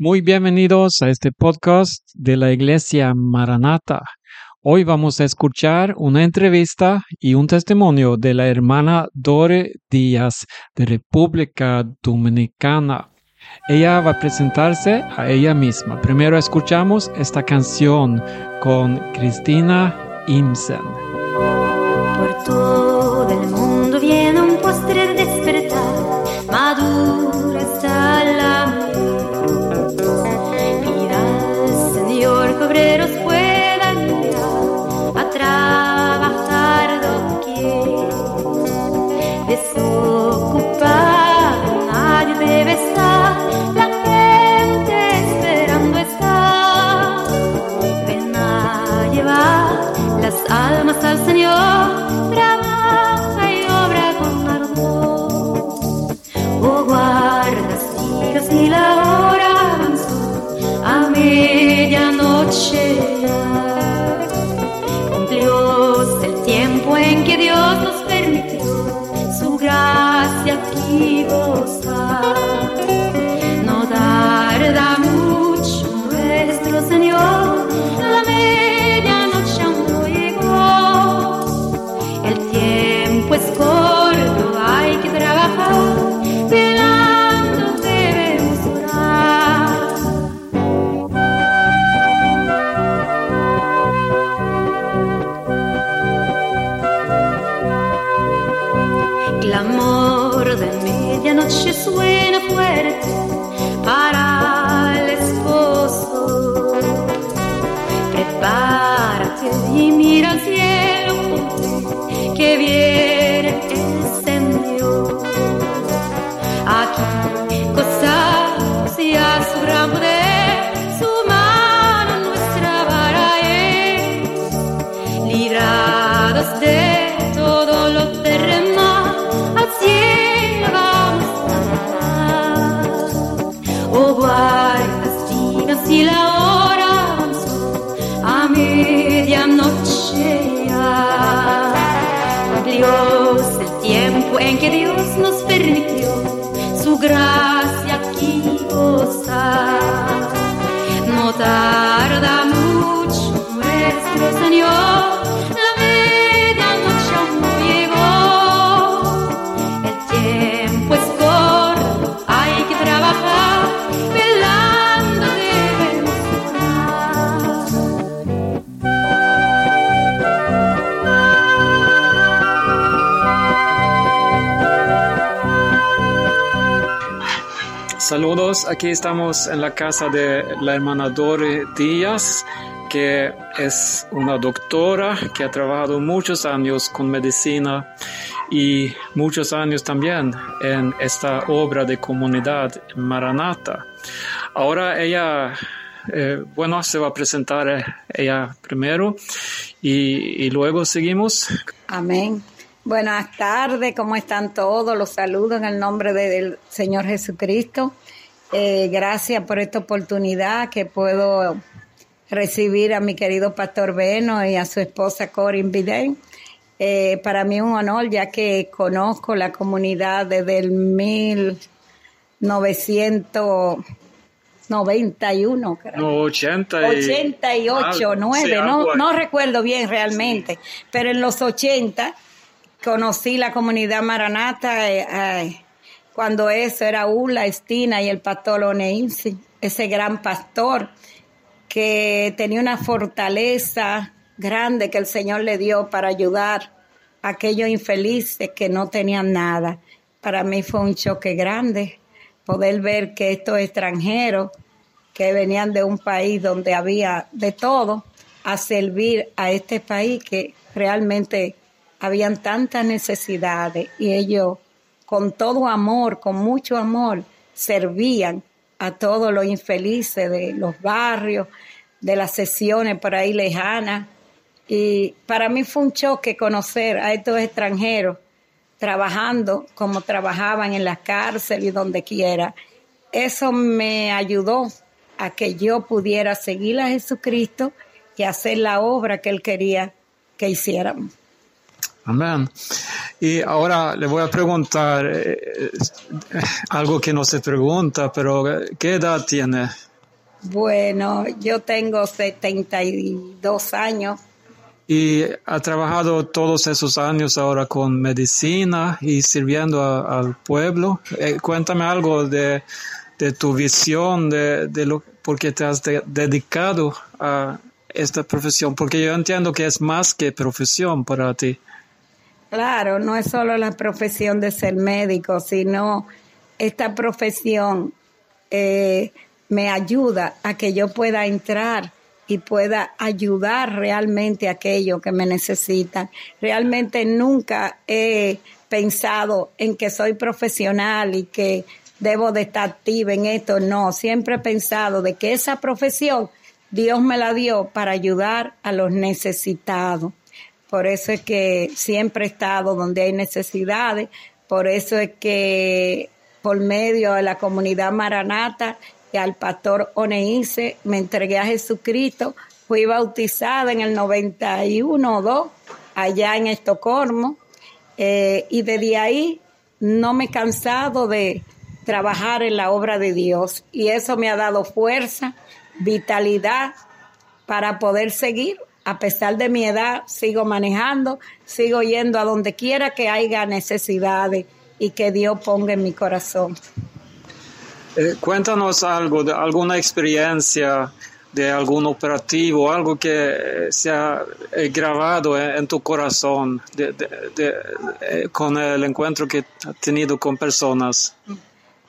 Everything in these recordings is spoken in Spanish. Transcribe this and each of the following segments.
Muy bienvenidos a este podcast de la Iglesia Maranata. Hoy vamos a escuchar una entrevista y un testimonio de la hermana Dore Díaz de República Dominicana. Ella va a presentarse a ella misma. Primero escuchamos esta canción con Cristina Imsen. Que Dios nos permitió su gracia aquí gozar. Y la hora a medianoche ya. Cumplióse el tiempo en que Dios Saludos, aquí estamos en la casa de la hermana Dore Díaz, que es una doctora que ha trabajado muchos años con medicina y muchos años también en esta obra de comunidad Maranata. Ahora ella, eh, bueno, se va a presentar eh, ella primero y, y luego seguimos. Amén. Buenas tardes, ¿cómo están todos? Los saludo en el nombre de- del Señor Jesucristo. Eh, gracias por esta oportunidad que puedo recibir a mi querido Pastor Beno y a su esposa Corin Biden. Eh, para mí es un honor ya que conozco la comunidad desde el 1991, creo. No, 80 y... 88, Ah, 9, sí, no, recuerdo bien realmente, pero en los 80 conocí la comunidad Maranata eh, cuando eso era Ula, Estina y el pastor Oneinsi, ese gran pastor que tenía una fortaleza grande que el Señor le dio para ayudar a aquellos infelices que no tenían nada. Para mí fue un choque grande poder ver que estos extranjeros que venían de un país donde había de todo, a servir a este país que realmente habían tantas necesidades y ellos con todo amor, con mucho amor, servían a todos los infelices de los barrios, de las sesiones por ahí lejanas. Y para mí fue un choque conocer a estos extranjeros trabajando como trabajaban en las cárceles y donde quiera. Eso me ayudó a que yo pudiera seguir a Jesucristo y hacer la obra que Él quería que hiciéramos. Amén. Y ahora le voy a preguntar eh, eh, algo que no se pregunta, pero eh, ¿qué edad tiene Bueno, yo tengo 72 años. Y ha trabajado todos esos años ahora con medicina y sirviendo a- al pueblo. Eh, cuéntame algo de, de tu visión, de, de lo porque te has de- dedicado a esta profesión, porque yo entiendo que es más que profesión para ti. Claro, no es solo la profesión de ser médico, sino esta profesión eh, me ayuda a que yo pueda entrar y pueda ayudar realmente a aquellos que me necesitan. Realmente nunca he pensado en que soy profesional y que debo de estar activa en esto. No, siempre he pensado de que esa profesión Dios me la dio para ayudar a los necesitados. Por eso es que siempre he estado donde hay necesidades, por eso es que por medio de la comunidad Maranata y al pastor Oneice me entregué a Jesucristo, fui bautizada en el 91 o 2 allá en Estocolmo. Eh, y desde ahí no me he cansado de trabajar en la obra de Dios. Y eso me ha dado fuerza, vitalidad para poder seguir. A pesar de mi edad, sigo manejando, sigo yendo a donde quiera que haya necesidades y que Dios ponga en mi corazón. Eh, cuéntanos algo, de alguna experiencia de algún operativo, algo que eh, se ha eh, grabado en, en tu corazón de- de- de- con el encuentro que has tenido con personas.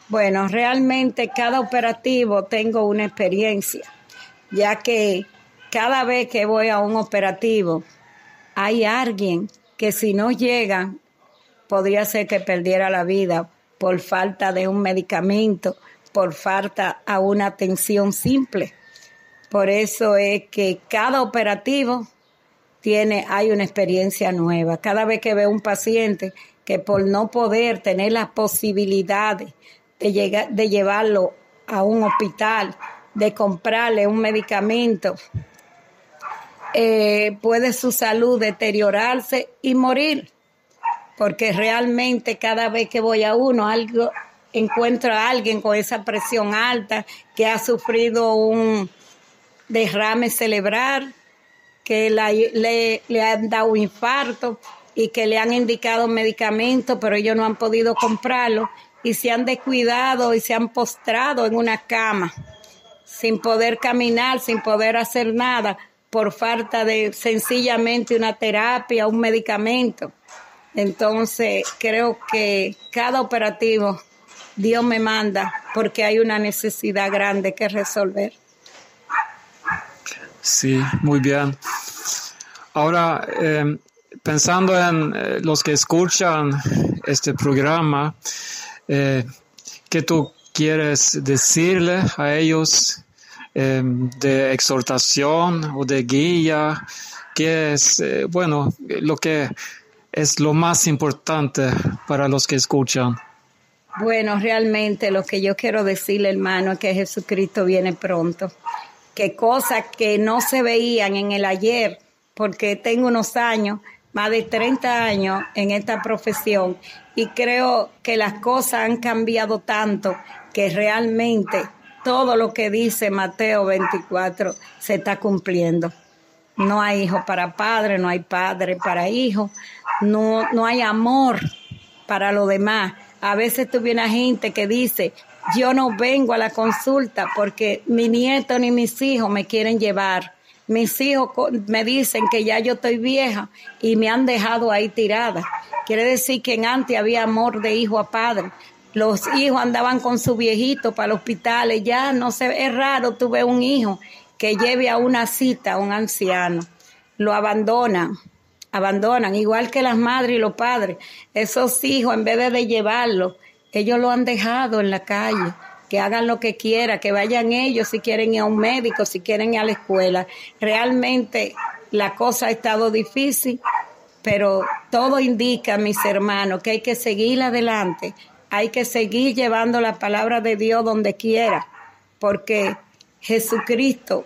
Bueno, realmente cada operativo tengo una experiencia, ya que cada vez que voy a un operativo hay alguien que si no llega podría ser que perdiera la vida por falta de un medicamento, por falta a una atención simple. Por eso es que cada operativo tiene, hay una experiencia nueva. Cada vez que veo un paciente que por no poder tener las posibilidades de, llegar, de llevarlo a un hospital, de comprarle un medicamento, eh, puede su salud deteriorarse y morir. Porque realmente cada vez que voy a uno, algo, encuentro a alguien con esa presión alta que ha sufrido un derrame cerebral, que le, le han dado un infarto y que le han indicado medicamentos, pero ellos no han podido comprarlo y se han descuidado y se han postrado en una cama sin poder caminar, sin poder hacer nada, por falta de sencillamente una terapia, un medicamento. Entonces, creo que cada operativo Dios me manda porque hay una necesidad grande que resolver. Sí, muy bien. Ahora, eh, pensando en eh, los que escuchan este programa, eh, ¿qué tú quieres decirle a ellos eh, de exhortación o de guía? ¿Qué es, eh, bueno, lo que es lo más importante para los que escuchan? Bueno, realmente lo que yo quiero decirle, hermano, es que Jesucristo viene pronto. Que cosas que no se veían en el ayer, porque tengo unos años, más de 30 años en esta profesión, y creo que las cosas han cambiado tanto que realmente todo lo que dice Mateo 24 se está cumpliendo. No hay hijo para padre, no hay padre para hijo, no, no hay amor para lo demás. A veces tú vienes gente que dice, yo no vengo a la consulta porque mi nieto ni mis hijos me quieren llevar. Mis hijos me dicen que ya yo estoy vieja y me han dejado ahí tirada. Quiere decir que en antes había amor de hijo a padre. Los hijos andaban con su viejito para los hospitales. Ya no sé, es raro tú ves un hijo que lleve a una cita a un anciano. Lo abandonan abandonan, igual que las madres y los padres. Esos hijos, en vez de, de llevarlos, ellos lo han dejado en la calle. Que hagan lo que quieran, que vayan ellos si quieren ir a un médico, si quieren ir a la escuela. Realmente la cosa ha estado difícil, pero todo indica, mis hermanos, que hay que seguir adelante. Hay que seguir llevando la palabra de Dios donde quiera, porque Jesucristo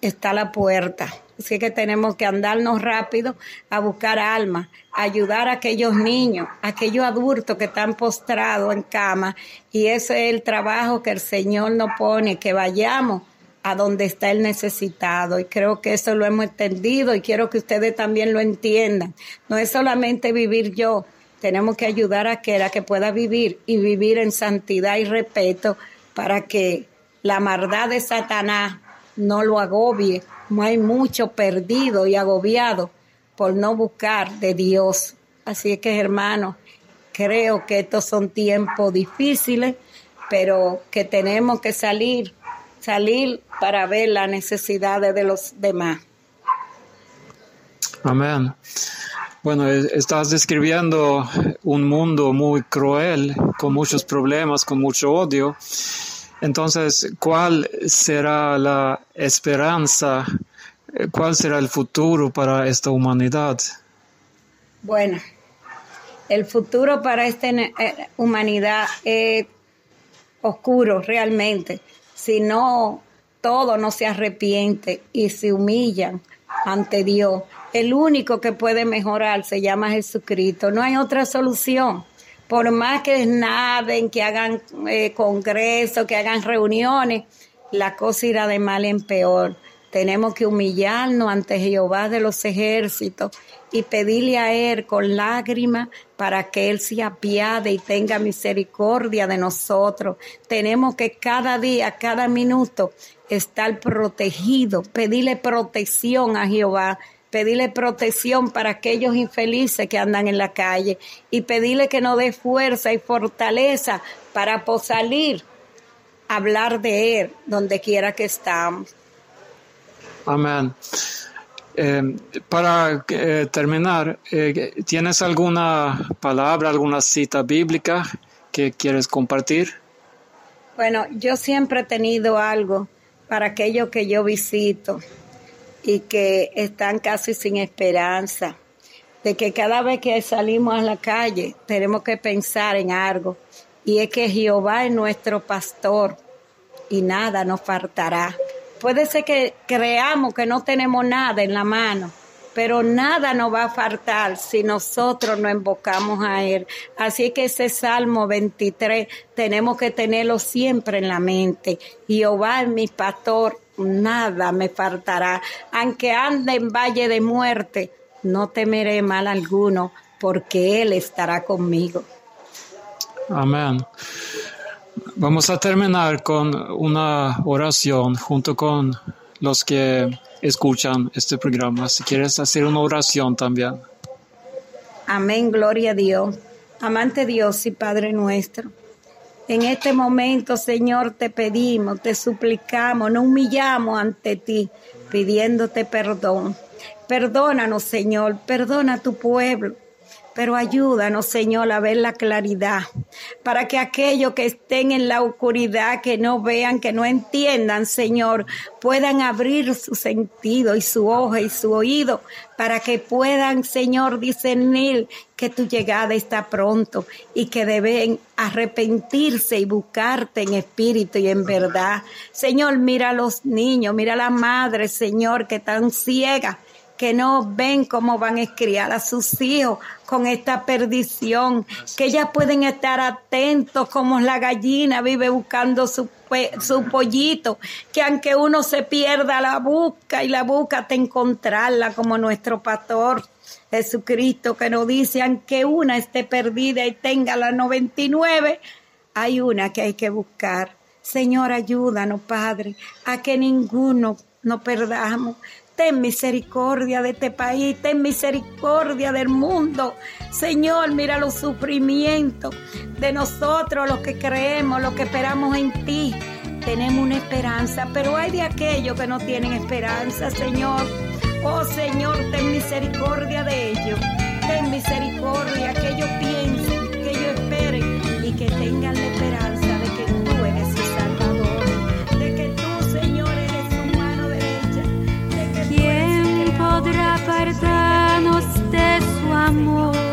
está a la puerta. Así que tenemos que andarnos rápido a buscar almas, ayudar a aquellos niños, a aquellos adultos que están postrados en cama. Y ese es el trabajo que el Señor nos pone, que vayamos a donde está el necesitado. Y creo que eso lo hemos entendido y quiero que ustedes también lo entiendan. No es solamente vivir yo, tenemos que ayudar a aquel a que pueda vivir y vivir en santidad y respeto para que la maldad de Satanás no lo agobie. No hay mucho perdido y agobiado por no buscar de Dios. Así que, hermanos, creo que estos son tiempos difíciles, pero que tenemos que salir, salir para ver las necesidades de los demás. Amén. Bueno, estás describiendo un mundo muy cruel, con muchos problemas, con mucho odio. Entonces, ¿cuál será la esperanza? ¿Cuál será el futuro para esta humanidad? Bueno, el futuro para esta eh, humanidad es oscuro realmente. Si no, todo no se arrepiente y se humillan ante Dios. El único que puede mejorar se llama Jesucristo. No hay otra solución por más que naden, que hagan eh, congresos, que hagan reuniones, la cosa irá de mal en peor. Tenemos que humillarnos ante Jehová de los ejércitos y pedirle a Él con lágrimas para que Él se apiade y tenga misericordia de nosotros. Tenemos que cada día, cada minuto estar protegido, pedirle protección a Jehová pedirle protección para aquellos infelices que andan en la calle y pedirle que nos dé fuerza y fortaleza para salir a hablar de Él donde quiera que estamos. Amén. Eh, para eh, terminar, eh, ¿tienes alguna palabra, alguna cita bíblica que quieres compartir? Bueno, yo siempre he tenido algo para aquellos que yo visito y que están casi sin esperanza, de que cada vez que salimos a la calle tenemos que pensar en algo, y es que Jehová es nuestro pastor y nada nos faltará. Puede ser que creamos que no tenemos nada en la mano, pero nada nos va a faltar si nosotros nos invocamos a Él. Así que ese Salmo 23 tenemos que tenerlo siempre en la mente. Jehová es mi pastor nada me faltará. Aunque ande en valle de muerte, no temeré mal alguno, porque Él estará conmigo. Amén. Vamos a terminar con una oración junto con los que escuchan este programa. Si quieres hacer una oración también. Amén, gloria a Dios. Amante Dios y Padre nuestro. En este momento, Señor, te pedimos, te suplicamos, nos humillamos ante ti, pidiéndote perdón. Perdónanos, Señor, perdona a tu pueblo pero ayúdanos, Señor, a ver la claridad, para que aquellos que estén en la oscuridad, que no vean, que no entiendan, Señor, puedan abrir su sentido y su ojo y su oído, para que puedan, Señor, discernir que tu llegada está pronto y que deben arrepentirse y buscarte en espíritu y en verdad. Señor, mira a los niños, mira a las madres, Señor, que están ciegas que no ven cómo van a criar a sus hijos con esta perdición, que ellas pueden estar atentos como la gallina vive buscando su, su pollito, que aunque uno se pierda la busca y la busca hasta encontrarla como nuestro pastor. Jesucristo que nos dice, aunque una esté perdida y tenga la 99, hay una que hay que buscar. Señor, ayúdanos, Padre, a que ninguno nos perdamos ten misericordia de este país, ten misericordia del mundo. Señor, mira los sufrimientos de nosotros, los que creemos, los que esperamos en ti. Tenemos una esperanza, pero hay de aquellos que no tienen esperanza, Señor. Oh Señor, ten misericordia de ellos. Ten misericordia, que ellos apartarnos de su amor.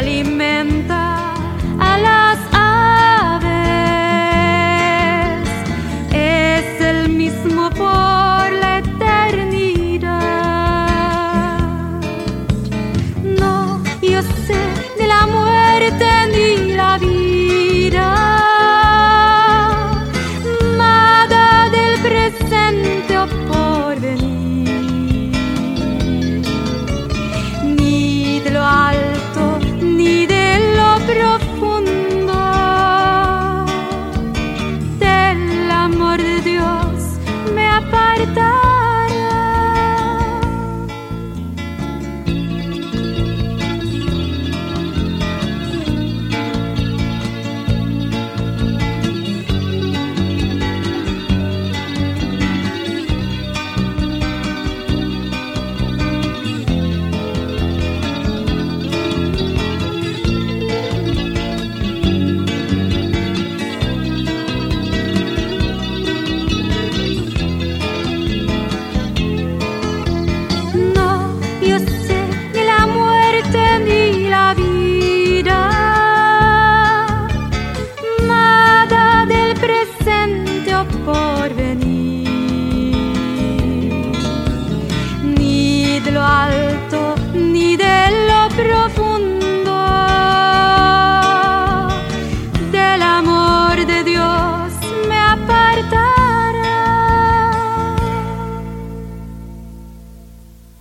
El que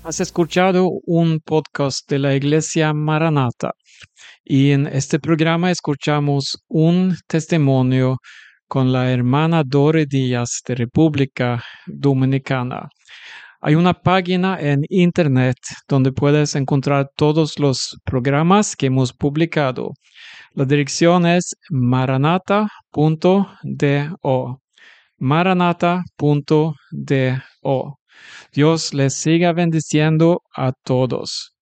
Has escuchado un podcast de la Iglesia Maranata y en este programa escuchamos un testimonio con la hermana Dore Díaz de República Dominicana. Hay una página en internet donde puedes encontrar todos los programas que hemos publicado. La dirección es maranata.do. maranata.do. Dios les siga bendiciendo a todos.